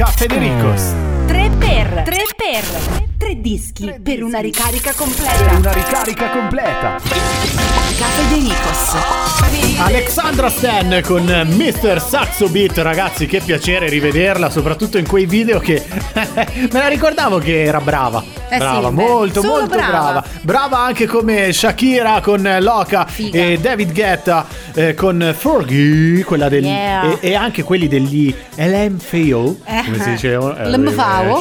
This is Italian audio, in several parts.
Caffè Dericos. 3 per 3 per 3 dischi per una ricarica completa. Una ricarica completa. Caffè De Ricos. Alexandra Stan con Mr. Saxo Beat, ragazzi, che piacere rivederla, soprattutto in quei video che me la ricordavo che era brava. Eh sì, brava, beh, molto, molto brava. brava. brava. anche come Shakira con Loca Figa. e David Guetta eh, con Fergie, quella del Yeah. e, e anche quelli degli LMFAO, Eh, come si diceva? LMFAO.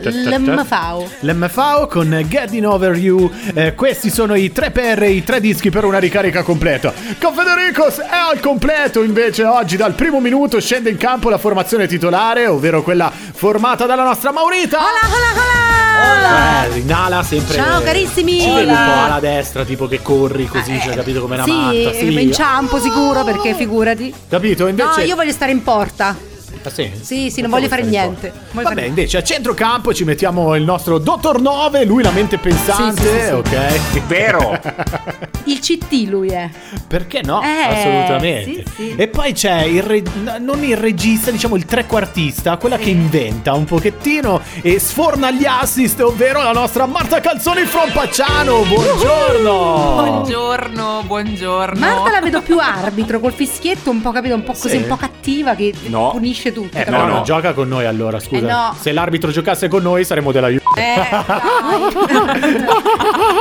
L'MFAO. L'MFAO con Getting Over You. Eh, questi sono i tre per i tre dischi per una ricarica completa. Con Federicos è al completo invece oggi dal primo minuto scende in campo la formazione titolare, ovvero quella formata dalla nostra Maurita. Hola, hola, hola. Eh, in ala sempre. Ciao, carissimi. Ci vedi un po' alla destra, tipo che corri così, cioè, capito come una Sì, matta. Sì, inciampo sicuro perché figurati. Capito? Invece No, io voglio stare in porta. Ah, sì? Sì, sì, non voglio fare niente. Voglio Vabbè, fare- invece a centrocampo ci mettiamo il nostro Dottor 9, lui la mente pensante, Sì, sì, sì, sì. ok? Vero? Il CT lui è. Perché no? Eh, Assolutamente. sì, sì. E poi c'è il re- non il regista, diciamo il trequartista, quella che inventa un pochettino e sforna gli assist, ovvero la nostra Marta Calzoni from Pacciano. Buongiorno. Buongiorno, buongiorno. Marta la vedo più arbitro col fischietto, un po' capito, un po' così, Sì. un po' cattiva che No. punisce tutti. Eh, no. non gioca con noi allora, scusa. Eh, no. Se l'arbitro giocasse con noi saremmo della Juve. Eh,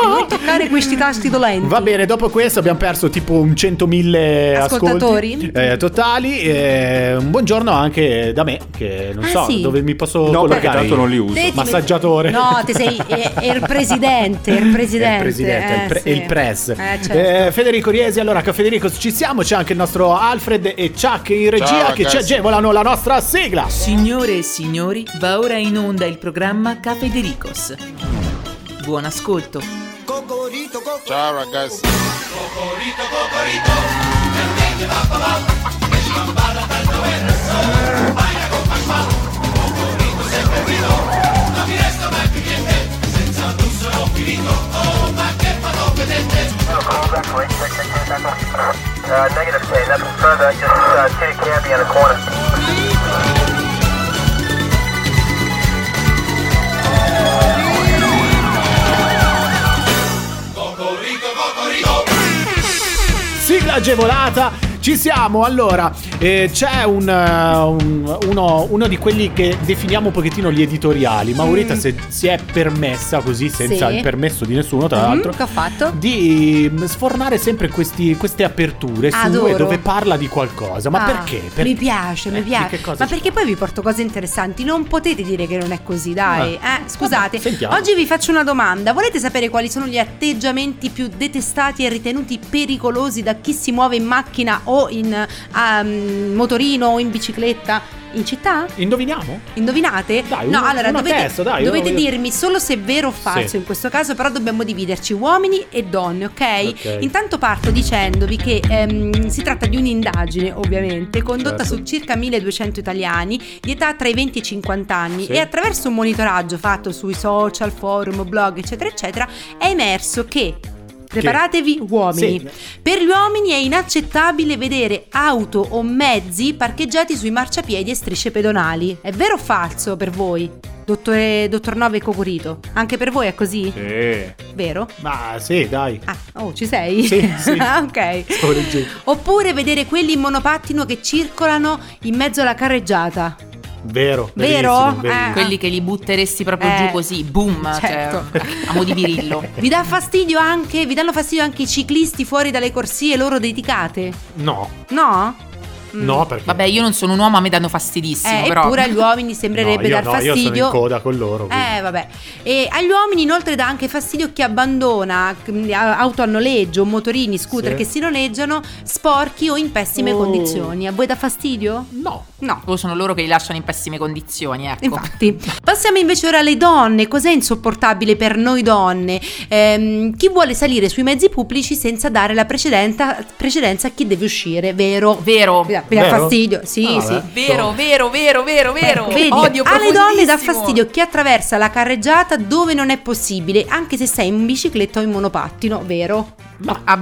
non toccare questi tasti dolenti. Va bene, dopo questo abbiamo perso tipo un 100.000 Ascoltatori. ascolti eh, totali. eh, un buongiorno anche da me, che non Ah, so sì? dove mi posso No, perché collocare. tanto non li uso. Te Massaggiatore. No, te sei è, è il presidente, è il presidente. È il presidente, eh, il, pre- sì. il press. Eh, certo. Eh, Federico Riesi, allora che Federico ci siamo, c'è anche il nostro Alfred e Chuck in regia Ciao, che ci ragazzi. agevolano la nostra sigla. Signore e signori, va ora in onda il programma Cafe de Ricos. Buon ascolto. Ciao ragazzi. Uh, agevolata. Ci siamo, allora, eh, c'è un, eh, un- uno, uno di quelli che definiamo un pochettino gli editoriali. Maurita se- si è permessa così, senza Mm. Sì. il permesso di nessuno, tra Mhm, l'altro, che ho fatto? di mm, sfornare sempre questi- queste aperture Adoro. dove parla di qualcosa. Ma Ah, perché? Per- Mi piace, Eh, mi piace. Ma perché poi vi porto cose interessanti. Non potete dire che non è così, dai. Ah. Eh, scusate. Vabbè. Oggi vi faccio una domanda. Volete sapere quali sono gli atteggiamenti più detestati e ritenuti pericolosi da chi si muove in macchina o in ehm, motorino o in bicicletta in città? Indoviniamo? Indovinate? Dai, no, una- allora dovete, testa, dai, dovete io- dirmi solo se è vero o falso Sì. in questo caso, però dobbiamo dividerci uomini e donne, ok? Ok. Intanto parto dicendovi che ehm, si tratta di un'indagine, ovviamente, condotta Certo. su circa 1200 italiani di età tra i 20 e i 50 anni Sì. e attraverso un monitoraggio fatto sui social, forum, blog, eccetera, eccetera, è emerso che Preparatevi uomini. Sì. Per gli uomini è inaccettabile vedere auto o mezzi parcheggiati sui marciapiedi e strisce pedonali. È vero o falso per voi? Dottore, dottor Nove Cocorito. Anche per voi è così? Sì. Vero? Ma sì, dai. Ah, oh, ci sei? Sì, sì. Ok. Oppure vedere quelli in monopattino che circolano in mezzo alla carreggiata. Vero. Vero? Eh. Quelli che li butteresti proprio Eh, giù così, boom, certo. cioè, a mo' di virillo. Vi dà fastidio anche? Vi danno fastidio anche i ciclisti fuori dalle corsie loro dedicate? No, No? Mm. no, perché. Vabbè, io non sono un uomo, a me danno fastidissimo, Eh, però. eppure agli uomini sembrerebbe no, io dar no, io sono fastidio. in coda con loro. quindi. Eh, vabbè. E agli uomini inoltre dà anche fastidio chi abbandona auto a noleggio, motorini, scooter Sì. che si noleggiano sporchi o in pessime Oh. condizioni. A voi dà fastidio? No. No. O sono loro che li lasciano in pessime condizioni, ecco. Infatti, passiamo invece ora alle donne. Cos'è insopportabile per noi donne? Ehm, chi vuole salire sui mezzi pubblici senza dare la precedenza, precedenza a chi deve uscire, vero? Vero. Vi dà, vi dà fastidio? Sì, Ah, sì. beh. Vero, vero, vero, vero, vero. Vedi, Odio alle donne dà fastidio chi attraversa la carreggiata dove non è possibile, anche se sei in bicicletta o in monopattino, vero?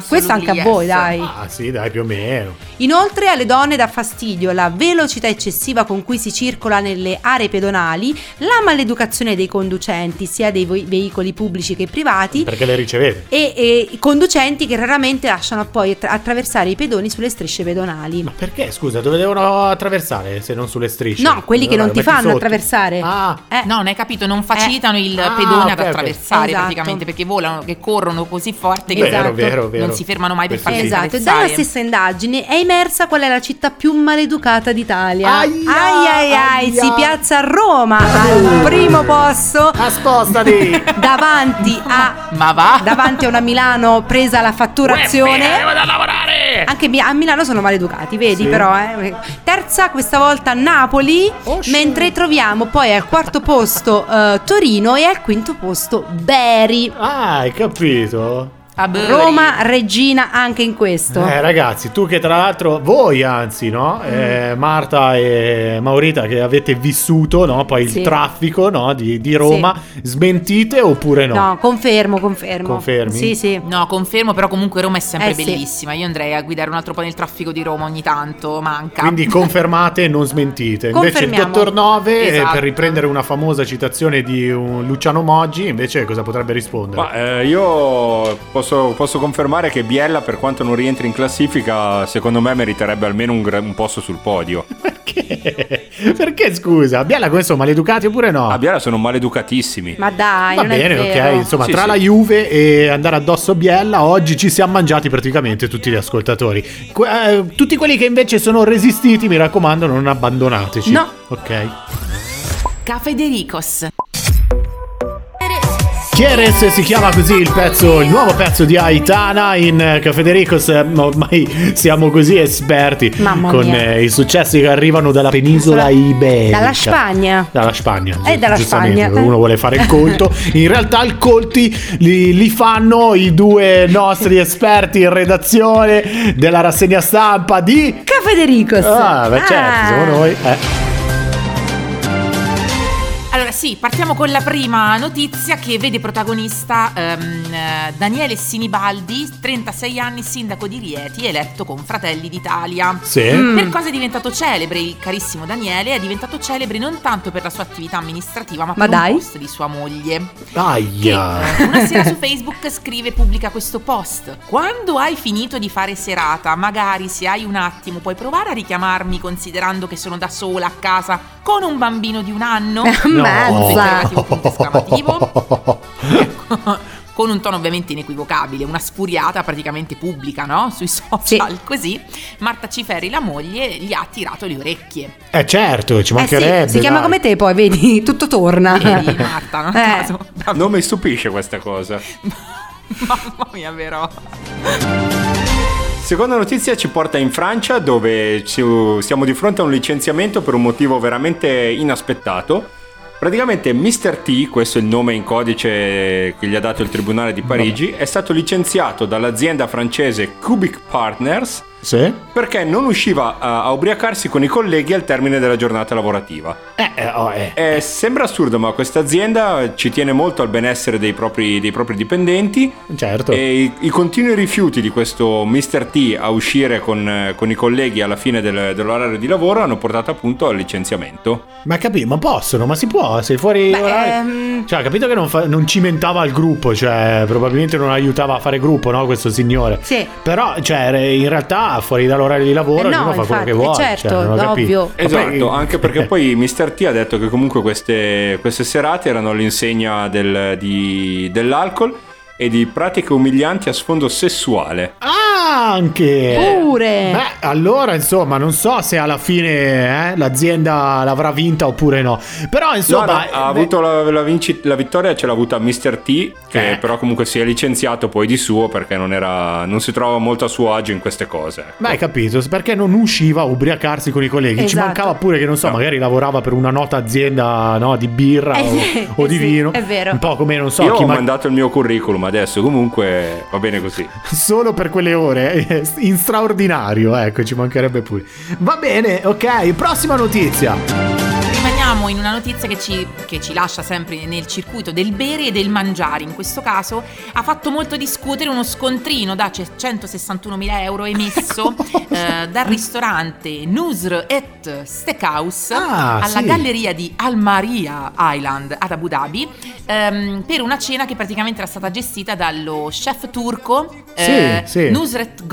Questo anche a yes. voi, dai. Ah, sì, dai, più o meno. Inoltre alle donne dà fastidio la velocità eccessiva con cui si circola nelle aree pedonali, la maleducazione dei conducenti, sia dei veicoli pubblici che privati, Perché le ricevete. e, e i conducenti che raramente lasciano poi attra- attraversare i pedoni sulle strisce pedonali. Ma perché, scusa, dove devono attraversare se non sulle strisce? No, quelli che non ti fanno sotto. attraversare. Ah, Eh. No, non hai capito, non facilitano il Ah, pedone ok, ad ok. attraversare Esatto. praticamente perché volano, che corrono così forte che vero, Esatto. vero, vero. non si fermano mai per farli sì. Esatto, e dalla stessa indagine è emersa qual è la città più maleducata d'Italia. Aia, ai ai ai, aia. si piazza a Roma al primo posto Ah, spostati! davanti a Ma va? davanti a una Milano presa la fatturazione. Vado a lavorare! Anche mi- a Milano sono maleducati, vedi Sì. però. eh. Terza, questa volta Napoli, Oh, mentre troviamo poi al quarto posto eh, Torino e al quinto posto Bari. Ah, hai capito? Roma regina anche in questo. Eh ragazzi, tu che tra l'altro, voi anzi, no? Eh, Marta e Maurita che avete vissuto, no? Poi Sì. il traffico, no? Di, di Roma, smentite oppure no? No, confermo, confermo. Confermi? Sì, sì. No, confermo, però comunque Roma è sempre Eh, sì. bellissima. Io andrei a guidare un altro po' nel traffico di Roma ogni tanto, manca. Quindi confermate e non smentite. Invece il dottor Nove, eh, Esatto. per riprendere una famosa citazione di un Luciano Moggi, invece cosa potrebbe rispondere? Ma eh, io posso, posso confermare che Biella, per quanto non rientri in classifica, secondo me meriterebbe almeno un, un posto sul podio. Perché? Perché scusa? Biella come sono maleducati oppure no? A Biella sono maleducatissimi. Ma dai, Va non bene, è vero. ok. Insomma, Sì, tra sì. la Juve e andare addosso a Biella, oggi ci siamo mangiati praticamente tutti gli ascoltatori. Que- eh, tutti quelli che invece sono resistiti, mi raccomando, non abbandonateci. No. Ok. Cafedericos. Chieres si chiama così il pezzo, il nuovo pezzo di Aitana in Cafedericos. eh, Ormai siamo così esperti Mamma con eh, i successi che arrivano dalla penisola iberica. Dalla Spagna. Dalla Spagna. Eh, dalla Spagna. Uno vuole fare il colto. In realtà il colti li, li fanno i due nostri esperti in redazione della rassegna stampa di... Cafedericos. Ah, beh certo, siamo noi. Eh. Allora sì, partiamo con la prima notizia che vede protagonista ehm, eh, Daniele Sinibaldi, 36 anni, sindaco di Rieti, eletto con Fratelli d'Italia. Sì. Mm. Per cosa è diventato celebre il carissimo Daniele? È diventato celebre non tanto per la sua attività amministrativa, ma, Ma per dai. un post di sua moglie. Che Aia. eh, una sera su Facebook scrive e pubblica questo post. Quando hai finito di fare serata, magari se hai un attimo, puoi provare a richiamarmi considerando che sono da sola a casa con un bambino di un anno? Mazza. Interrogativo, esclamativo. Con un tono ovviamente inequivocabile, una spuriata praticamente pubblica, no? Sui social, così. Marta Ciferri, la moglie, gli ha tirato le orecchie. Eh certo, ci Eh mancherebbe. sì, si chiama dai. come te poi, vedi, tutto torna. Vedi, Marta, non Eh. caso. Non mi stupisce questa cosa. Mamma mia, vero? Seconda notizia ci porta in Francia dove ci- siamo di fronte a un licenziamento per un motivo veramente inaspettato. Praticamente Mr. T, questo è il nome in codice che gli ha dato il Tribunale di Parigi, è stato licenziato dall'azienda francese Cubic Partners Sì? perché non usciva a, a ubriacarsi con i colleghi al termine della giornata lavorativa. Eh, eh, oh, eh. Eh, sembra assurdo, ma questa azienda ci tiene molto al benessere dei propri, dei propri dipendenti Certo. e i, i continui rifiuti di questo Mr. T a uscire con, eh, con i colleghi alla fine del- dell'orario di lavoro hanno portato appunto al licenziamento. Ma capì, ma possono, ma si può, sei fuori Beh, orario. ehm, Cioè, ha capito che non, fa- non cimentava il gruppo, cioè probabilmente non aiutava a fare gruppo, no, questo signore. Sì. Però, cioè, in realtà fuori dall'orario di lavoro Eh no, ognuno fa quello che vuole. eh certo, cioè, ovvio. Esatto, anche perché poi Mr. T ha detto che comunque queste, queste serate erano all'insegna del- di- dell'alcol e di pratiche umilianti a sfondo sessuale. Anche Pure. Beh, allora insomma, non so se alla fine eh, l'azienda l'avrà vinta oppure no. Però No, insomma, no, ha eh, avuto la, la vinci- la vittoria ce l'ha avuta Mr. T, che Eh. però comunque si è licenziato poi di suo perché non, era, non si trova molto a suo agio in queste cose. ecco. Beh, hai capito, perché non usciva a ubriacarsi con i colleghi. Ci Esatto. mancava pure che, non so, No. magari lavorava per una nota azienda no, di birra Eh o, o di sì, vino. è vero. Un po' come, non so, Io chi ho ma- mandato il mio curriculum adesso, comunque va bene così. solo per quelle ore, eh, in straordinario, ecco, ci mancherebbe pure. Va bene, ok, prossima notizia. Siamo in una notizia che ci, che ci lascia sempre nel circuito del bere e del mangiare. In questo caso ha fatto molto discutere uno scontrino da 161.000 euro emesso eh, dal ristorante Nusr et Steakhouse Ah, alla sì. galleria di Al Maria Island ad Abu Dhabi ehm, per una cena che praticamente era stata gestita dallo chef turco eh, Sì, sì. Nusret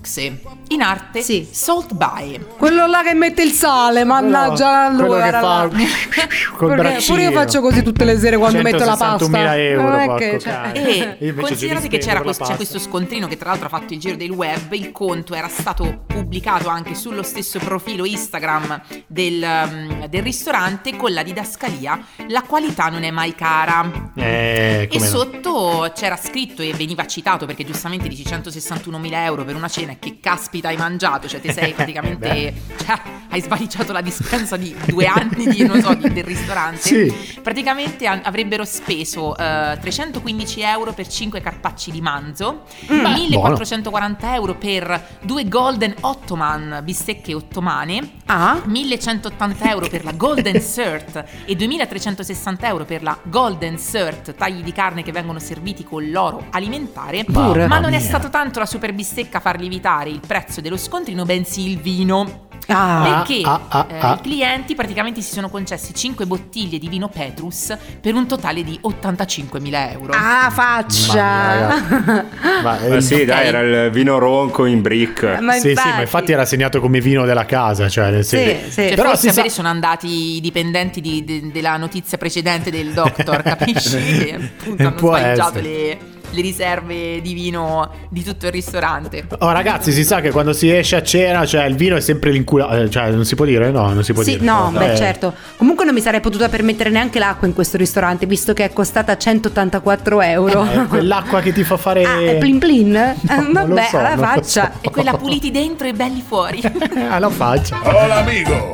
Gökse in arte Sì. Salt Bae. Quello là che mette il sale, mannaggia Quello lui. che era fa pure io faccio così tutte le sere quando metto la pasta. 161.000 euro, Non che, cioè. E considerate che c'era questo, c'è questo scontrino che tra l'altro ha fatto il giro del web, il conto era stato pubblicato anche sullo stesso profilo Instagram del, um, del ristorante con la didascalia la qualità non è mai cara. Eh, E come no. sotto c'era scritto e veniva citato perché giustamente dici 161.000 euro per una cena e che caspita hai mangiato, cioè ti sei praticamente Beh. cioè, hai svalicciato la dispensa di due anni di, non so, di- del ristorante. Sì. Praticamente avrebbero speso eh, 315 euro per 5 carpacci di manzo, Mm. 1440 euro per due golden ottoman bistecche ottomane, Ah, 1180 euro per la Golden Cert e 2360 euro per la Golden Cert, tagli di carne che vengono serviti con l'oro alimentare. Pure. Ma non è mia. stato tanto la super bistecca a far lievitare il prezzo dello scontrino, bensì il vino. ah. Perché ah, ah, eh, ah. i clienti praticamente si sono concessi 5 bottiglie di vino Petrus per un totale di 85.000 euro. Ah, faccia. Ma, eh, sì, dai, era il vino ronco in brick. Ma sì, sì, ma infatti era segnato come vino della casa, cioè nel senso. Sì, sì. Cioè, Però forse si sa- sono andati i dipendenti di- de- della notizia precedente del doctor, capisci? Che appunto hanno essere. le, le riserve di vino di tutto il ristorante. Oh ragazzi, si sa che quando si esce a cena, cioè il vino è sempre l'inculato, cioè non si può dire? No, non si può Sì, dire. no, beh, Eh, certo. Comunque non mi sarei potuta permettere neanche l'acqua in questo ristorante, visto che è costata 184 euro. È quell'acqua che ti fa fare Ah, è plin plin? Eh, non lo Vabbè, so, alla faccia. so. E quella puliti dentro e belli fuori. alla faccia. Hola amigo,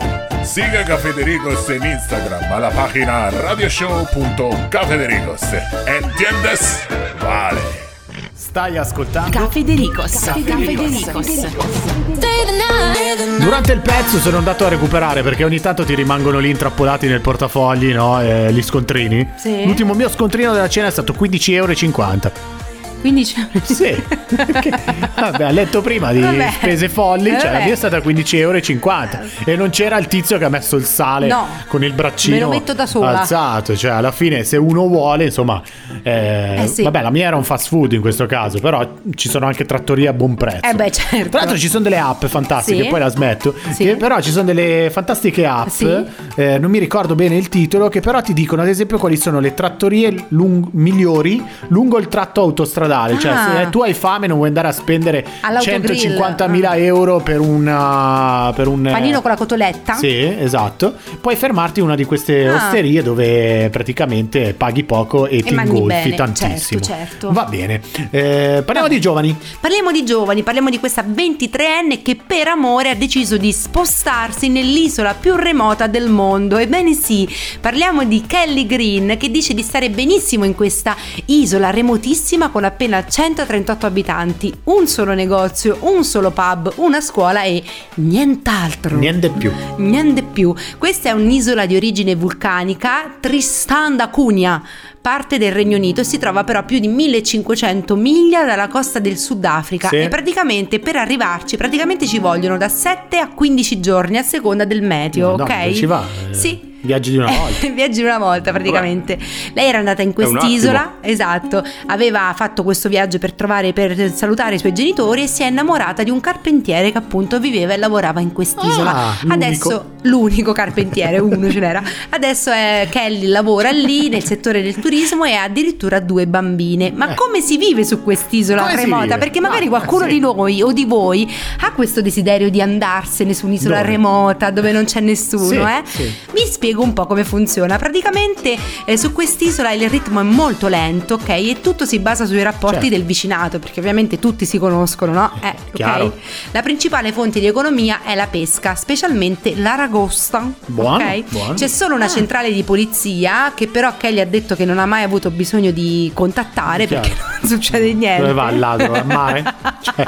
siga Cafedericos en Instagram a la página radioshow.cafedericos. ¿Entiendes? Vale. Stai ascoltando? Caffè Dericos. Caffè Dericos. Durante il pezzo sono andato a recuperare perché ogni tanto ti rimangono lì intrappolati nel portafogli, no? Eh, gli scontrini. Sì. L'ultimo mio scontrino della cena è stato 15,50 euro. Quindi c'è... Sì, Perché, vabbè, ha letto prima di Vabbè. spese folli, cioè la Vabbè. mia è stata 15,50 euro e non c'era il tizio che ha messo il sale No. con il braccino Me lo metto da sola. alzato, cioè alla fine se uno vuole, insomma, eh, Eh sì. vabbè la mia era un fast food in questo caso, però ci sono anche trattorie a buon prezzo. Eh beh, certo. Tra l'altro ci sono delle app fantastiche, Sì. poi la smetto, Sì. che però ci sono delle fantastiche app, eh, non mi ricordo bene il titolo, che però ti dicono ad esempio quali sono le trattorie lung- migliori lungo il tratto autostradale, cioè Ah. se tu hai fame e non vuoi andare a spendere All'autogrill. 150.000 euro per, una, per un... Panino con la cotoletta? Sì, esatto. Puoi fermarti in una di queste Ah. osterie dove praticamente paghi poco e, ti mangi ingolfi bene, tantissimo. certo, certo. Va bene. Eh, parliamo di giovani. Parliamo di giovani, parliamo di questa 23enne che per amore ha deciso di spostarsi nell'isola più remota del mondo. Ebbene sì, parliamo di Kelly Green che dice di stare benissimo in questa isola remotissima con appena 138 abitanti, un solo negozio, un solo pub, una scuola e nient'altro. Niente più. Niente più. Questa è un'isola di origine vulcanica, Tristan da Cunha, parte del Regno Unito e si trova però a più di 1500 miglia dalla costa del Sudafrica Sì. e praticamente per arrivarci praticamente ci vogliono da 7 a 15 giorni a seconda del meteo, No, ok? dove ci va? Sì. Viaggi di una volta. Viaggi una volta praticamente. Lei era andata in quest'isola, esatto, aveva fatto questo viaggio per trovare, per salutare i suoi genitori e si è innamorata di un carpentiere che appunto viveva e lavorava in quest'isola. Ah, l'unico. Adesso l'unico carpentiere, uno ce n'era. Adesso è Kelly lavora lì nel settore del turismo e ha addirittura due bambine. Ma Eh. come si vive su quest'isola Come remota? Perché magari Ah, qualcuno sì. di noi o di voi ha questo desiderio di andarsene su un'isola Dove? remota dove non c'è nessuno, Sì, eh? sì. Vi spiego un po' come funziona. Praticamente eh, su quest'isola il ritmo è molto lento, ok? E tutto si basa sui rapporti Certo. del vicinato, perché ovviamente tutti si conoscono, no? Eh, Chiaro. ok? La principale fonte di economia è la pesca, specialmente l'aragosta. Buono, ok? buono. C'è solo una centrale di polizia che però Kelly ha detto che non ha mai avuto bisogno di contattare Chiaro. perché non succede niente. Dove va il ladro? Al mare? Cioè,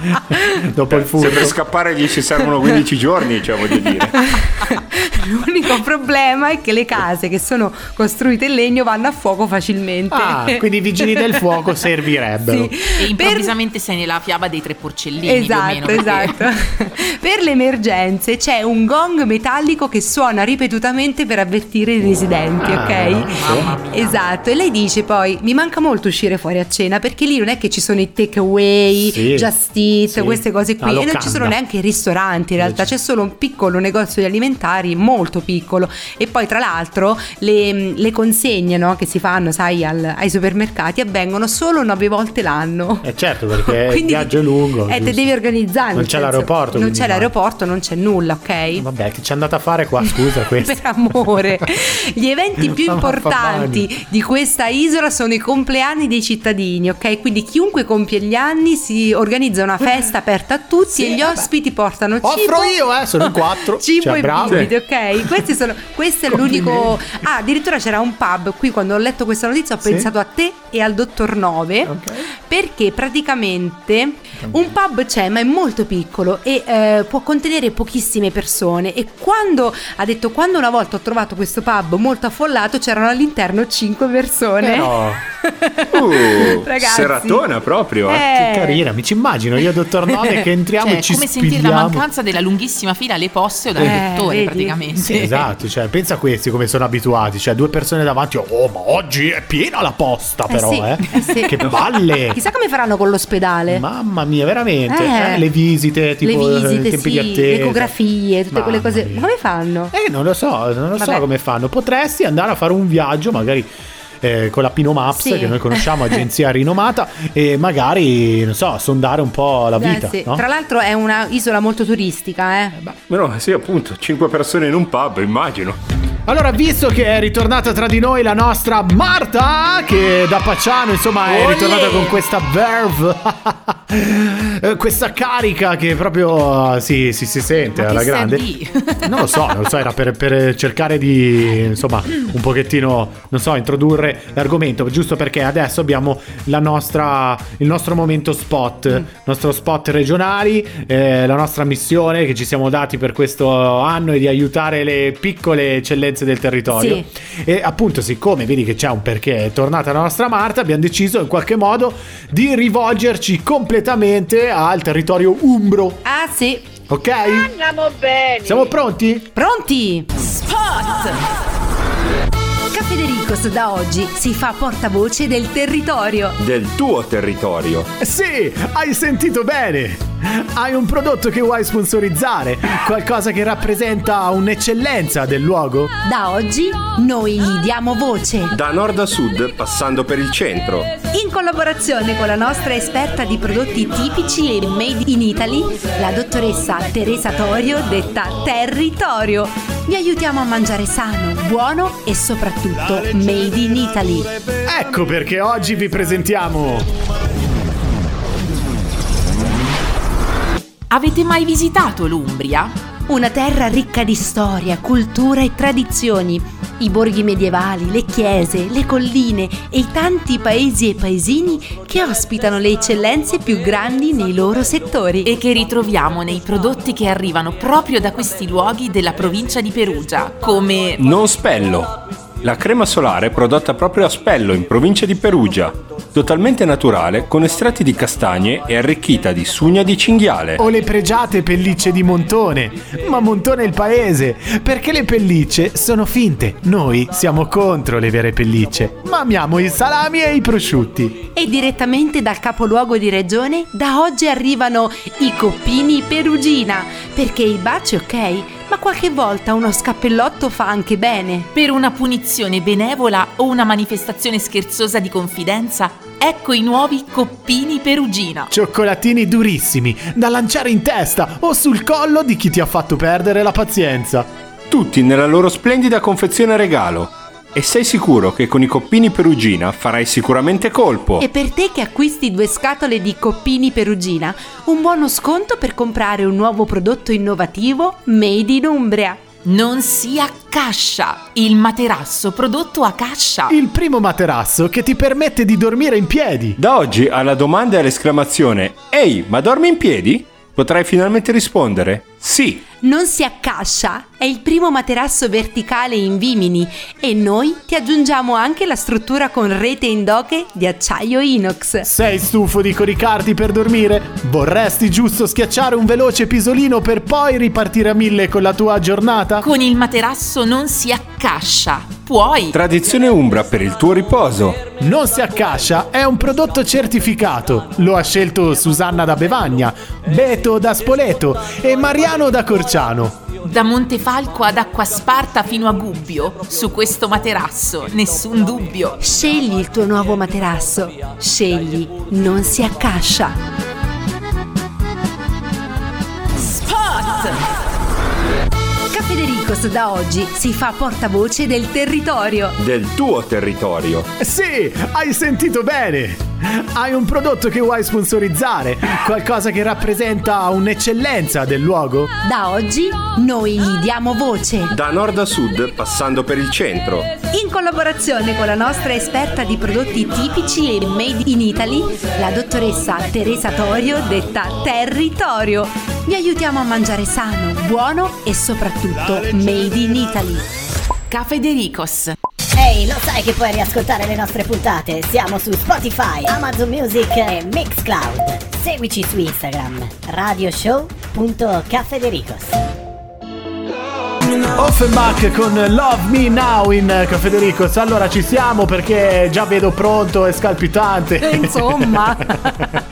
dopo il Se per furto. scappare gli ci servono 15 giorni, cioè voglio dire. L'unico problema è che le case che sono costruite in legno vanno a fuoco facilmente. Ah, quindi i vigili del fuoco servirebbero. Sì. E improvvisamente sei nella fiaba dei tre porcellini più o meno. Esatto, perché- esatto. per le emergenze c'è un gong metallico che suona ripetutamente per avvertire i residenti, Ah, ok? Mamma mia. Esatto, e lei dice poi: Mi manca molto uscire fuori a cena perché lì non è che ci sono i takeaway, Sì, just eat, sì. queste cose qui, e non ci sono neanche i ristoranti. In realtà c'è solo un piccolo negozio di alimentari, molto piccolo. E poi, tra l'altro, le, le consegne no, che si fanno, sai, al- ai supermercati avvengono solo nove volte l'anno. Eh certo, perché il Quindi viaggio è lungo. Eh, te devi organizzare. Non c'è senso, l'aeroporto, Non c'è l'aeroporto, non c'è nulla, ok? Vabbè, che ci è andata a fare qua, scusa, questo. Per amore, gli eventi più importanti di questa isola sono i compleanni dei cittadini, ok? Quindi chiunque compie gli anni si organizza una festa aperta a tutti e gli ospiti portano cibo. Offro io, eh, sono in quattro. Cibo Cioè, e bravo. bibite, ok? Questi sono, questo è l'unico. Ah, addirittura c'era un pub. Qui quando ho letto questa notizia ho Sì. pensato a te e al dottor Nove. Ok. Perché praticamente un pub c'è, ma è molto piccolo e eh, può contenere pochissime persone. E quando ha detto, quando una volta ho trovato questo pub molto affollato, c'erano all'interno 5 persone. Però, Uh, Ragazzi. seratona proprio, eh. Eh, che carina, mi ci immagino io, dottor Nove, che entriamo Cioè, e ci come sentire la spigliamo. mancanza della lunghissima fila alle poste o dal Eh, dottore, vedi? praticamente. Sì, esatto, cioè, pensa a questi come sono abituati, cioè due persone davanti, oh ma oggi è piena la posta Eh però, sì, eh. eh sì. Che balle! Chissà come faranno con l'ospedale. Mamma mia, veramente. Eh. Eh, le visite, tipo le eh, visite, tempi sì, di attesa. le ecografie, tutte quelle Mamma cose. mia. Ma come fanno? Eh, non lo so, non lo so Vabbè. come fanno. Potresti andare a fare un viaggio, magari eh, con la Pino Maps, Sì. che noi conosciamo, agenzia rinomata, e magari, non so, sondare un po' la vita. Eh, sì. no? Tra l'altro è una isola molto turistica, eh. No, sì, appunto, cinque persone in un pub, immagino. Allora, visto che è ritornata tra di noi la nostra Marta, che da Pacciano, insomma, è ritornata con questa verve, eh, questa carica che proprio eh, si, si, si sente Ma alla grande. Non lo so, non lo so, era per, per cercare di, insomma, un pochettino, non so, introdurre l'argomento, giusto perché adesso abbiamo la nostra, il nostro momento spot, il nostro spot regionali, eh, la nostra missione che ci siamo dati per questo anno è di aiutare le piccole eccellenze del territorio. Sì. E appunto, siccome vedi che c'è un perché è tornata la nostra Marta, abbiamo deciso in qualche modo di rivolgerci completamente al territorio umbro. Ah, sì. Ok? Andiamo bene. Siamo pronti? Pronti? Caffè De Ricos da oggi si fa portavoce del territorio. Del tuo territorio. Sì, hai sentito bene. Hai un prodotto che vuoi sponsorizzare, qualcosa che rappresenta un'eccellenza del luogo? Da oggi noi gli diamo voce. Da nord a sud, passando per il centro. In collaborazione con la nostra esperta di prodotti tipici e made in Italy, la dottoressa Teresa Torio, detta Territorio. Vi aiutiamo a mangiare sano, buono e soprattutto made in Italy. Ecco perché oggi vi presentiamo Avete mai visitato l'Umbria? Una terra ricca di storia, cultura e tradizioni. I borghi medievali, le chiese, le colline e i tanti paesi e paesini che ospitano le eccellenze più grandi nei loro settori. E che ritroviamo nei prodotti che arrivano proprio da questi luoghi della provincia di Perugia, come Non Spello. La crema solare prodotta proprio a Spello, in provincia di Perugia. Totalmente naturale, con estratti di castagne e arricchita di sugna di cinghiale. o le pregiate pellicce di Montone. Ma Montone è il paese, perché le pellicce sono finte. Noi siamo contro le vere pellicce, ma amiamo i salami e i prosciutti. E direttamente dal capoluogo di regione, da oggi arrivano i coppini perugina. Perché il bacio è ok, ma qualche volta uno scappellotto fa anche bene. per una punizione benevola o una manifestazione scherzosa di confidenza, ecco i nuovi coppini Perugina. Cioccolatini durissimi, da lanciare in testa o sul collo di chi ti ha fatto perdere la pazienza. Tutti nella loro splendida confezione regalo. E sei sicuro che con i coppini Perugina farai sicuramente colpo. E per te che acquisti due scatole di coppini perugina, un buono sconto per comprare un nuovo prodotto innovativo made in Umbria. Non sia cascia, il materasso prodotto a cascia. Il primo materasso che ti permette di dormire in piedi. Da oggi alla domanda e all'esclamazione Ehi, ma dormi in piedi? Potrai finalmente rispondere Sì. non si accascia è il primo materasso verticale in vimini e noi ti aggiungiamo anche la struttura con rete in doche di acciaio inox. Sei stufo di coricarti per dormire? Vorresti giusto schiacciare un veloce pisolino per poi ripartire a mille con la tua giornata? Con il materasso non si accascia. Puoi. Tradizione Umbra per il tuo riposo. Non si accascia è un prodotto certificato. Lo ha scelto Susanna da Bevagna, Beto da Spoleto e Mariano da Corciano. Da Montefalco ad Acquasparta fino a Gubbio. Su questo materasso, nessun dubbio. Scegli il tuo nuovo materasso. Scegli, non si accascia. Cafedericos da oggi si fa portavoce del territorio. Del tuo territorio. Sì, hai sentito bene! Hai un prodotto che vuoi sponsorizzare? Qualcosa che rappresenta un'eccellenza del luogo? Da oggi noi gli diamo voce. Da nord a sud, passando per il centro. In collaborazione con la nostra esperta di prodotti tipici e made in Italy, la dottoressa Teresa Torio, detta Territorio. Vi aiutiamo a mangiare sano, buono e soprattutto made in Italy. Cafedericos. Ehi, lo sai che puoi riascoltare le nostre puntate? Siamo su Spotify, Amazon Music e Mixcloud. Seguici su Instagram, radioshow.cafedericos. Offenbach con Love Me Now in Federicos. Allora ci siamo perché già vedo pronto e scalpitante. Insomma.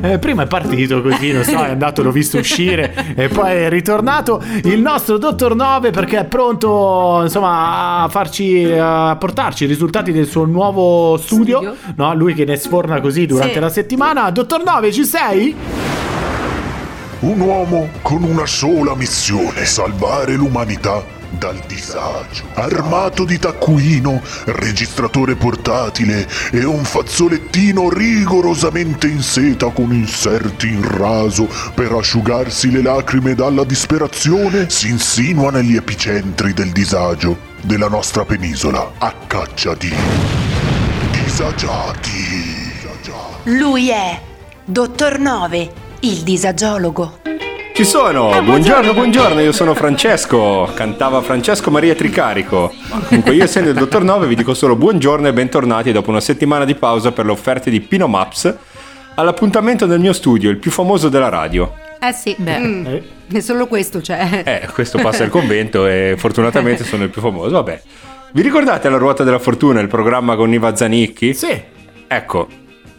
Eh, Prima è partito così, non so, è andato, l'ho visto uscire e poi è ritornato il nostro Dottor 9 perché è pronto insomma a farci a portarci i risultati del suo nuovo studio, Studio. no? Lui che ne sforna così durante Sì. la settimana. Dottor 9, ci sei? Un uomo con una sola missione, salvare l'umanità dal disagio. Armato di taccuino, registratore portatile e un fazzolettino rigorosamente in seta con inserti in raso per asciugarsi le lacrime dalla disperazione, si insinua negli epicentri del disagio della nostra penisola a caccia di disagiati. Lui è Dottor 9, il disagiologo. Ci sono! buongiorno, buongiorno, io sono Francesco, cantava Francesco Maria Tricarico. Comunque io essendo il Dottor 9 vi dico solo buongiorno e bentornati dopo una settimana di pausa per le offerte di Pino Maps all'appuntamento del mio studio, il più famoso della radio. Eh sì, Beh. mm, Eh. è solo questo, cioè. Eh, questo passa il convento e fortunatamente sono il più famoso, vabbè. Vi ricordate la ruota della fortuna, il programma con Iva Zanicchi? Sì. Ecco,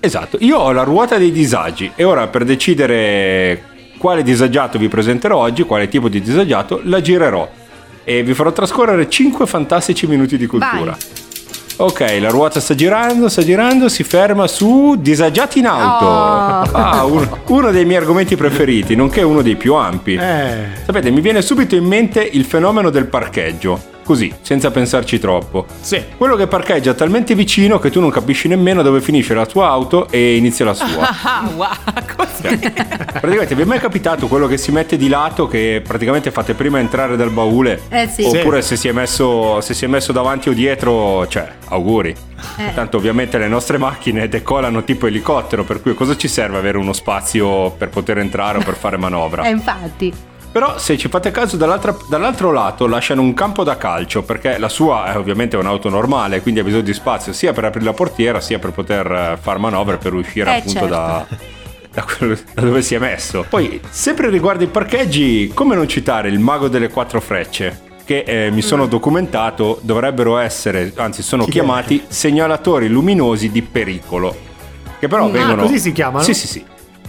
esatto, io ho la ruota dei disagi e ora per decidere quale disagiato vi presenterò oggi, quale tipo di disagiato, la girerò e vi farò trascorrere 5 fantastici minuti di cultura. Vai. Ok, la ruota sta girando, sta girando, si ferma su disagiati in auto. Oh. Ah, un- uno dei miei argomenti preferiti, nonché uno dei più ampi. Eh. Sapete, mi viene subito in mente il fenomeno del parcheggio. Così, senza pensarci troppo. Sì. Quello che parcheggia talmente vicino che tu non capisci nemmeno dove finisce la tua auto e inizia la sua. Ah, wow, così. praticamente vi è mai capitato quello che si mette di lato che praticamente fate prima entrare dal baule? Eh sì. Oppure se si è messo se si è messo davanti o dietro, cioè, auguri. Eh. Tanto ovviamente le nostre macchine decolano tipo elicottero, per cui cosa ci serve avere uno spazio per poter entrare o per fare manovra? Eh, infatti. Però se ci fate caso dall'altra- dall'altro lato lasciano un campo da calcio perché la sua è ovviamente un'auto normale, quindi ha bisogno di spazio sia per aprire la portiera sia per poter eh, far manovre per uscire Eh, appunto certo. da, da quello- da dove si è messo. Poi, sempre riguardo i parcheggi, come non citare il mago delle quattro frecce? Che eh, mi Mm. sono documentato, dovrebbero essere, anzi sono Chi è? chiamati segnalatori luminosi di pericolo. Che però Ah, vengono. così si chiamano? Sì, sì, sì.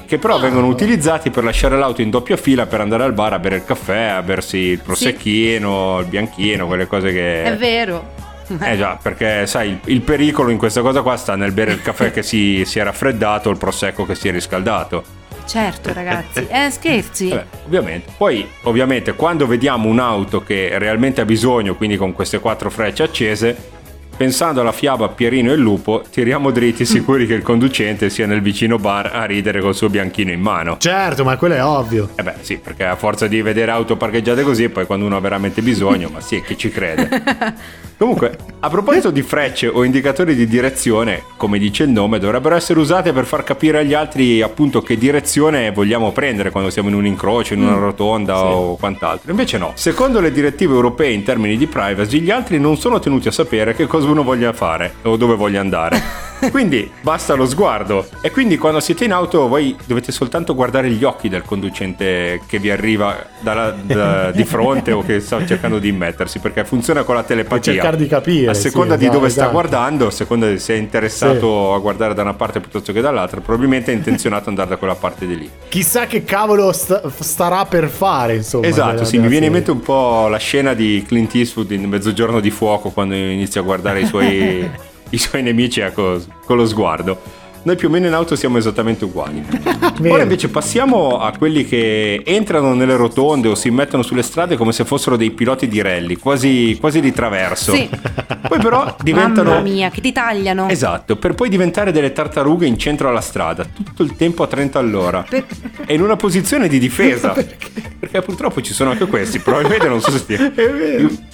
Che però vengono utilizzati per lasciare l'auto in doppia fila per andare al bar a bere il caffè, a bersi il prosecchino, il bianchino, quelle cose che. È vero. Eh già, perché sai, il, il pericolo in questa cosa qua sta nel bere il caffè che si, si è raffreddato o il prosecco che si è riscaldato. Certo, ragazzi. Eh, scherzi. Vabbè, ovviamente. Poi, ovviamente, quando vediamo un'auto che realmente ha bisogno, quindi con queste quattro frecce accese, pensando alla fiaba Pierino e il lupo, tiriamo dritti sicuri che il conducente sia nel vicino bar a ridere col suo bianchino in mano. Certo, ma quello è ovvio. Eh beh, sì, perché a forza di vedere auto parcheggiate così, poi quando uno ha veramente bisogno, ma sì, chi ci crede. Comunque, a proposito di frecce o indicatori di direzione, come dice il nome, dovrebbero essere usate per far capire agli altri appunto che direzione vogliamo prendere quando siamo in un incrocio, in una rotonda o quant'altro. Invece no. Secondo le direttive europee in termini di privacy, gli altri non sono tenuti a sapere che cosa uno voglia fare o dove voglia andare. Quindi basta lo sguardo. E quindi quando siete in auto voi dovete soltanto guardare gli occhi del conducente che vi arriva dalla- da- di fronte o che sta cercando di immettersi, perché funziona con la telepatia. cercare di capire, A sì, seconda di esatto, dove sta esatto. guardando, a seconda di se è interessato a guardare da una parte piuttosto che dall'altra, probabilmente è intenzionato ad andare da quella parte di lì. Chissà che cavolo sta- starà per fare, insomma. Esatto, nella- sì, mi nella viene in mente un po' la scena di Clint Eastwood in Mezzogiorno di Fuoco quando inizia a guardare i suoi, i suoi nemici ecco, con lo sguardo. Noi più o meno in auto siamo esattamente uguali. Vero. Ora invece passiamo a quelli che entrano nelle rotonde o si mettono sulle strade come se fossero dei piloti di rally, quasi, quasi di traverso. Sì. Poi però diventano... Mamma mia, che ti tagliano. Esatto, per poi diventare delle tartarughe in centro alla strada, tutto il tempo a 30 all'ora. Per- E in una posizione di difesa. Perché purtroppo ci sono anche questi, probabilmente non so se stia.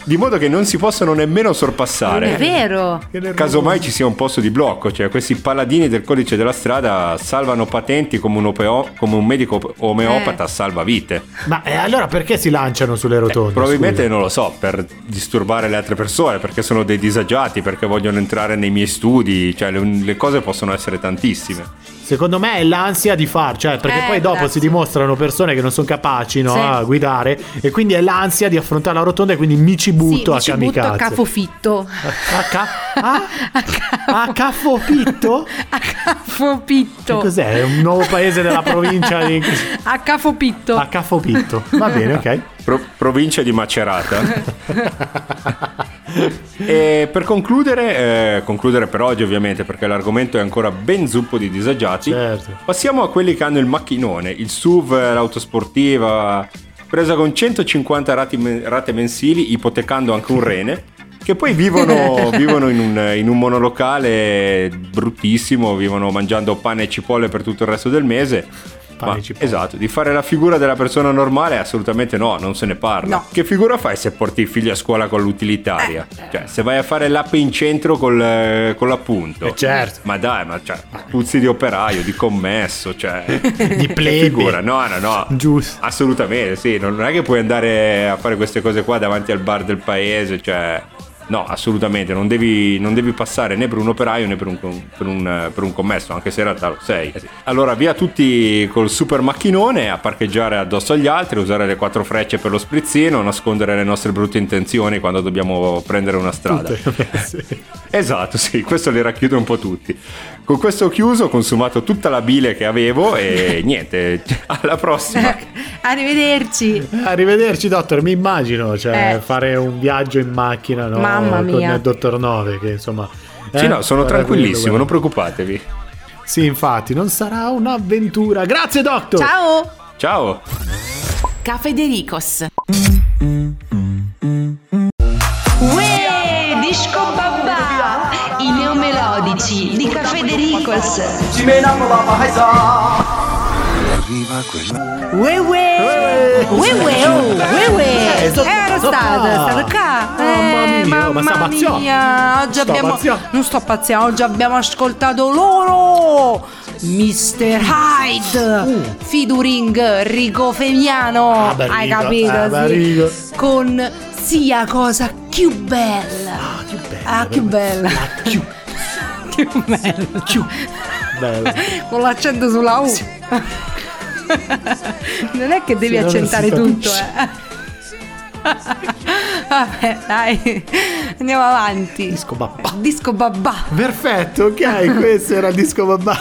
Di modo che non si possono nemmeno È sorpassare. vero. Che nervoso. Casomai ci sia un posto di blocco, cioè questi paladini del codice della strada salvano patenti come un, opeo- come un medico omeopata Eh. salva vite. Ma eh, allora perché si lanciano sulle rotonde? Probabilmente scusa? non lo so, per disturbare le altre persone, perché sono dei disagiati, perché vogliono entrare nei miei studi, cioè le, le cose possono essere tantissime. Secondo me è l'ansia di far, cioè perché Eh, poi dopo grazie. si dimostrano persone che non sono capaci no, Sì. a guidare e quindi è l'ansia di affrontare la rotonda e quindi mi ci butto sì, a ci butto a cafofitto. A, ca- ah? A cafo- a Cafopitto? A cafopitto. Che cos'è? È un nuovo paese della provincia di... A cafopitto. A Cafopitto. Va bene, ok. Pro- provincia di Macerata. e per concludere, eh, concludere per oggi ovviamente perché l'argomento è ancora ben zuppo di disagiati, Certo. passiamo a quelli che hanno il macchinone, il SUV, l'auto sportiva, presa con 150 rati rate mensili, ipotecando anche un rene. Che poi vivono, vivono in, un, in un monolocale bruttissimo, vivono mangiando pane e cipolle per tutto il resto del mese. Cipolle. esatto, di fare la figura della persona normale assolutamente no, non se ne parla. No. Che figura fai se porti il figlio a scuola con l'utilitaria? Eh. Cioè, se vai a fare l'app in centro col, eh, con l'appunto. Eh, certo. Ma dai, ma cioè, puzzi di operaio, di commesso, cioè... Di che plebe. figura, no, no, no. Giusto. Assolutamente, sì, non è che puoi andare a fare queste cose qua davanti al bar del paese, cioè... No, assolutamente, non devi, non devi passare né per un operaio né per un, per un, per un commesso, anche se in realtà lo sei. Eh. Allora, via tutti col super macchinone a parcheggiare addosso agli altri, usare le quattro frecce per lo sprizzino, nascondere le nostre brutte intenzioni quando dobbiamo prendere una strada. Sì. Esatto, sì, questo li racchiude un po' tutti. Con questo ho chiuso, ho consumato tutta la bile che avevo e niente, alla prossima. Arrivederci. Arrivederci, Dottor. Mi immagino, cioè, Eh. fare un viaggio in macchina, no? Mamma Con mia. il Dottor 9, che insomma. Sì, eh, no, sono tranquillissimo, non preoccupatevi. Sì, infatti, non sarà un'avventura. Grazie, Doctor. Ciao. Ciao! Ca Federicos. Uè, disco babà, i neomelodici di Caffè De Ricos. Uè uè. Uè uè oh. Uè uè. Eh, Ero sto stata, qua. stata qua. Mamma Eh, mamma mia. Oggi abbiamo. Non sto pazziando, oggi abbiamo ascoltato loro. Mr. Hyde featuring Rico Femiano. Ah, Hai capito? ah, sì. Con sia cosa più bella. Ah, che bella. Ah, che bella. Più, bella. più. Bella. Con l'accento sulla U. non è che devi Sì, accentare tutto, eh. Vabbè, dai. Andiamo avanti. Disco babà. Disco babà. Perfetto, ok, questo era il disco babà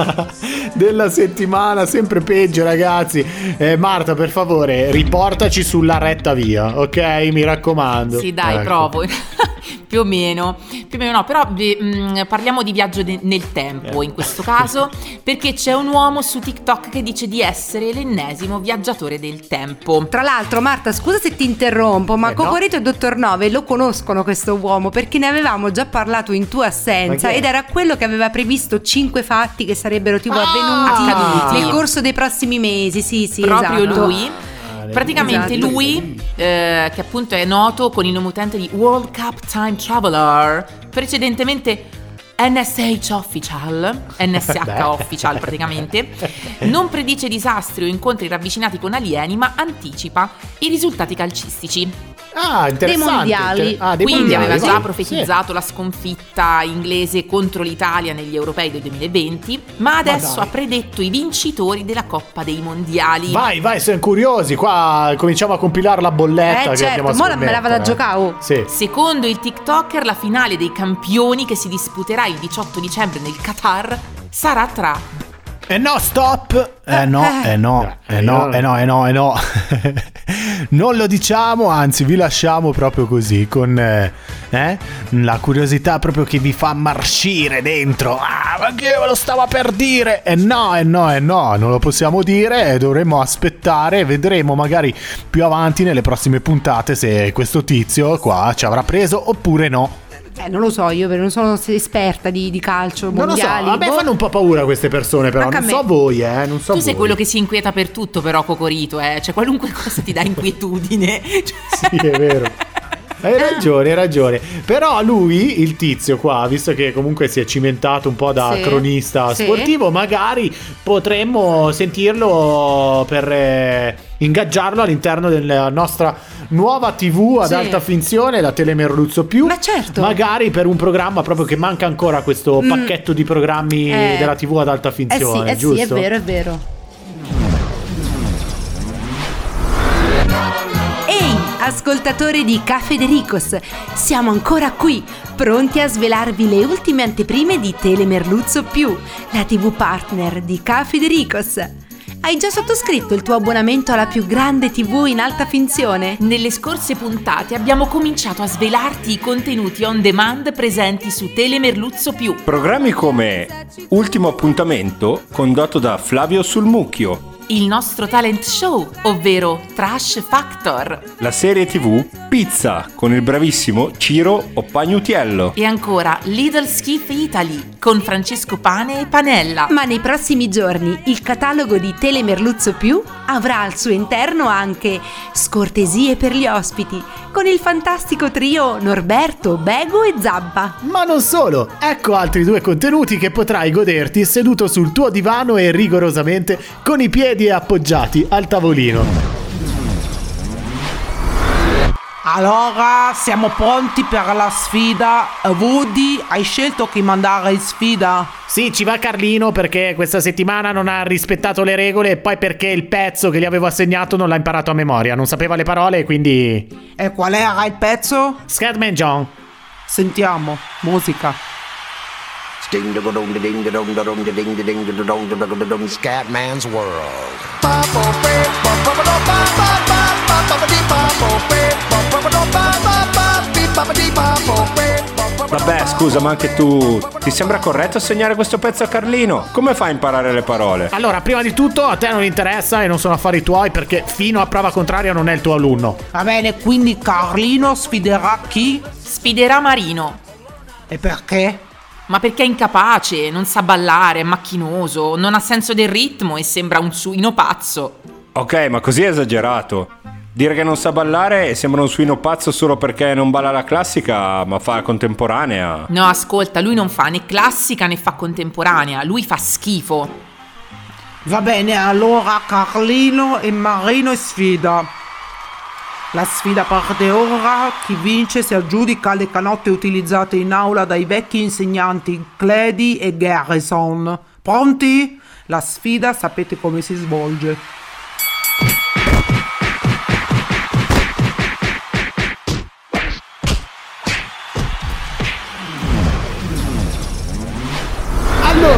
della settimana, sempre peggio ragazzi. Eh, Marta, per favore, riportaci sulla retta via, ok? Mi raccomando. Sì, dai, Ecco. provo. più o meno, più o meno no, però mh, parliamo di viaggio de- nel tempo in questo caso, perché c'è un uomo su TikTok che dice di essere l'ennesimo viaggiatore del tempo. Tra l'altro, Marta, scusa se ti interrompo, ma Eh, no. Cocorito e Dottor Nove lo conoscono questo uomo perché ne avevamo già parlato in tua assenza ed era quello che aveva previsto cinque fatti che sarebbero tipo Ah! avvenuti Accaduti. nel corso dei prossimi mesi. Sì, sì, Proprio esatto. lui. Praticamente Esatto. lui, eh, che appunto è noto con il nome utente di World Cup Time Traveler, precedentemente NSH Official, NSH. Official praticamente, non predice disastri o incontri ravvicinati con alieni, ma anticipa i risultati calcistici. Ah. Dei mondiali. Ah, dei Quindi mondiali, aveva sì. già profetizzato la sconfitta inglese contro l'Italia negli europei del 2020, ma adesso dai. ha predetto i vincitori della Coppa dei Mondiali. Vai, vai, siamo curiosi. Qua cominciamo a compilare la bolletta Eh, che certo, mo me la vado a scommettere. giocare, oh. Sì. Secondo il TikToker, la finale dei campioni che si disputerà il 18 dicembre nel Qatar sarà tra Eh no, stop! Eh no, eh no, eh no, eh no, eh no, eh no. non lo diciamo, anzi vi lasciamo proprio così, con eh, eh, la curiosità proprio che vi fa marcire dentro. Ah, ma che ve lo stava per dire? Eh no, eh no, eh no, non lo possiamo dire e dovremmo aspettare vedremo magari più avanti nelle prossime puntate se questo tizio qua ci avrà preso oppure no. Eh, non lo so, io non sono esperta di, di calcio, Non lo so, mondiali. a me boh. fanno un po' paura queste persone però, Anche non so voi, eh, non so Tu sei voi. quello che si inquieta per tutto, però, Cocorito, eh. Cioè, qualunque cosa ti dà inquietudine. Cioè- Sì, è vero. Hai ragione, hai ragione. Però lui, il tizio qua, visto che comunque si è cimentato un po' da Sì, cronista sì. sportivo, magari potremmo sentirlo per eh, ingaggiarlo all'interno della nostra nuova TV ad Sì. alta finzione, la Telemerluzzo Più. Ma certo. Magari per un programma proprio che manca ancora questo Mm. pacchetto di programmi Eh. della TV ad alta Eh sì, finzione, eh sì, giusto? è vero, è vero. Ascoltatori di Cafedericos, siamo ancora qui, pronti a svelarvi le ultime anteprime di Telemerluzzo Più, la TV partner di Cafedericos. Hai già sottoscritto il tuo abbonamento alla più grande TV in alta finzione? Nelle scorse puntate abbiamo cominciato a svelarti i contenuti on demand presenti su Telemerluzzo Più. Programmi come Ultimo appuntamento, condotto da Flavio Sulmucchio, Il nostro talent show, ovvero Trash Factor. la serie TV Pizza con il bravissimo Ciro Oppagnutiello. E ancora Little Skiff Italy con Francesco Pane e Panella. Ma nei prossimi giorni il catalogo di Telemerluzzo Più avrà al suo interno anche scortesie per gli ospiti, con il fantastico trio Norberto, Bego e Zabba. Ma non solo, ecco altri due contenuti che potrai goderti seduto sul tuo divano e rigorosamente con i piedi appoggiati al tavolino. Allora, siamo pronti per la sfida. Woody, hai scelto chi mandare in sfida? Sì, ci va Carlino perché questa settimana non ha rispettato le regole e poi perché il pezzo che gli avevo assegnato non l'ha imparato a memoria, non sapeva le parole e quindi... E qual era il pezzo? Scatman John. Sentiamo, musica. Scatman's World. Vabbè, scusa, ma anche tu ti sembra corretto assegnare questo pezzo a Carlino? Come fai a imparare le parole? Allora, prima di tutto a te non interessa e non sono affari tuoi perché fino a prova contraria non è il tuo alunno. Va bene, quindi Carlino sfiderà chi? Sfiderà Marino. E perché? Ma perché è incapace, non sa ballare, è macchinoso, non ha senso del ritmo e sembra un suino pazzo. Ok, ma così è esagerato. Dire che non sa ballare e sembra un suino pazzo solo perché non balla la classica, ma fa la contemporanea. No, ascolta, lui non fa né classica né fa contemporanea, lui fa schifo. Va bene, allora Carlino e Marino sfida. La sfida parte ora, chi vince si aggiudica le canotte utilizzate in aula dai vecchi insegnanti Cledi e Garrison. Pronti? La sfida sapete come si svolge.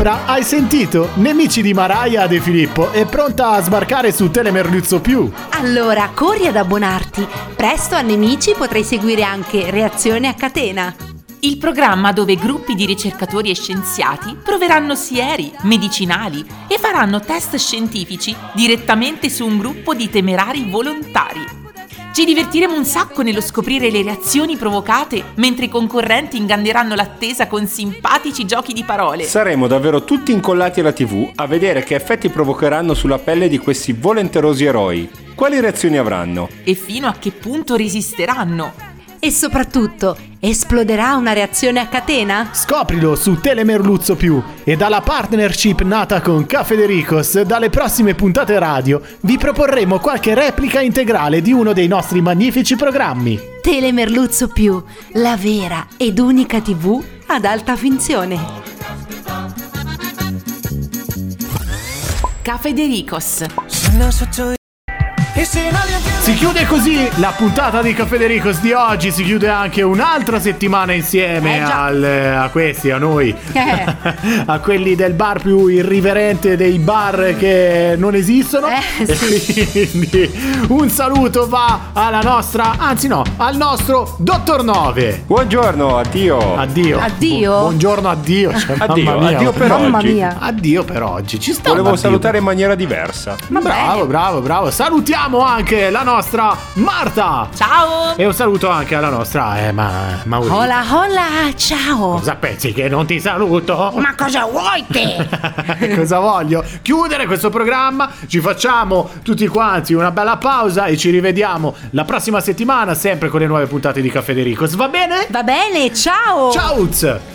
Allora, hai sentito? Nemici di Maraia De Filippo è pronta a sbarcare su Telemerluzzo Più. Allora, corri ad abbonarti. Presto a Nemici potrai seguire anche Reazione a catena. Il programma dove gruppi di ricercatori e scienziati proveranno sieri, medicinali e faranno test scientifici direttamente su un gruppo di temerari volontari. Ci divertiremo un sacco nello scoprire le reazioni provocate mentre i concorrenti inganneranno l'attesa con simpatici giochi di parole. Saremo davvero tutti incollati alla TV a vedere che effetti provocheranno sulla pelle di questi volenterosi eroi. Quali reazioni avranno? E fino a che punto resisteranno? E soprattutto, esploderà una reazione a catena? Scoprilo su Telemerluzzo Più e dalla partnership nata con Cafedericos dalle prossime puntate radio vi proporremo qualche replica integrale di uno dei nostri magnifici programmi. Telemerluzzo più, la vera ed unica TV ad alta finzione. Cafedericos. Si chiude così la puntata di Cafedericos di oggi, si chiude anche un'altra settimana insieme Eh, al- a questi, a noi, Eh. a quelli del bar più irriverente dei bar che non esistono. Eh, E quindi un saluto va alla nostra, anzi no, al nostro Dottor Nove. Buongiorno, addio. Addio. Addio? Bu- buongiorno, addio. Cioè, Addio, mamma mia. addio per Mamma oggi. mia. Addio per oggi. Ci sta. Volevo addio. salutare in maniera diversa. Bravo, bravo, bravo. Salutiamo anche la nostra Marta. Ciao! E un saluto anche alla nostra eh, ma, Maurizio. Hola, hola, ciao! Cosa pensi che non ti saluto? Ma cosa vuoi te? Cosa voglio? Chiudere questo programma, ci facciamo tutti quanti una bella pausa e ci rivediamo la prossima settimana sempre con le nuove puntate di Caffè Dericos. Va bene? Va bene, ciao! Ciao!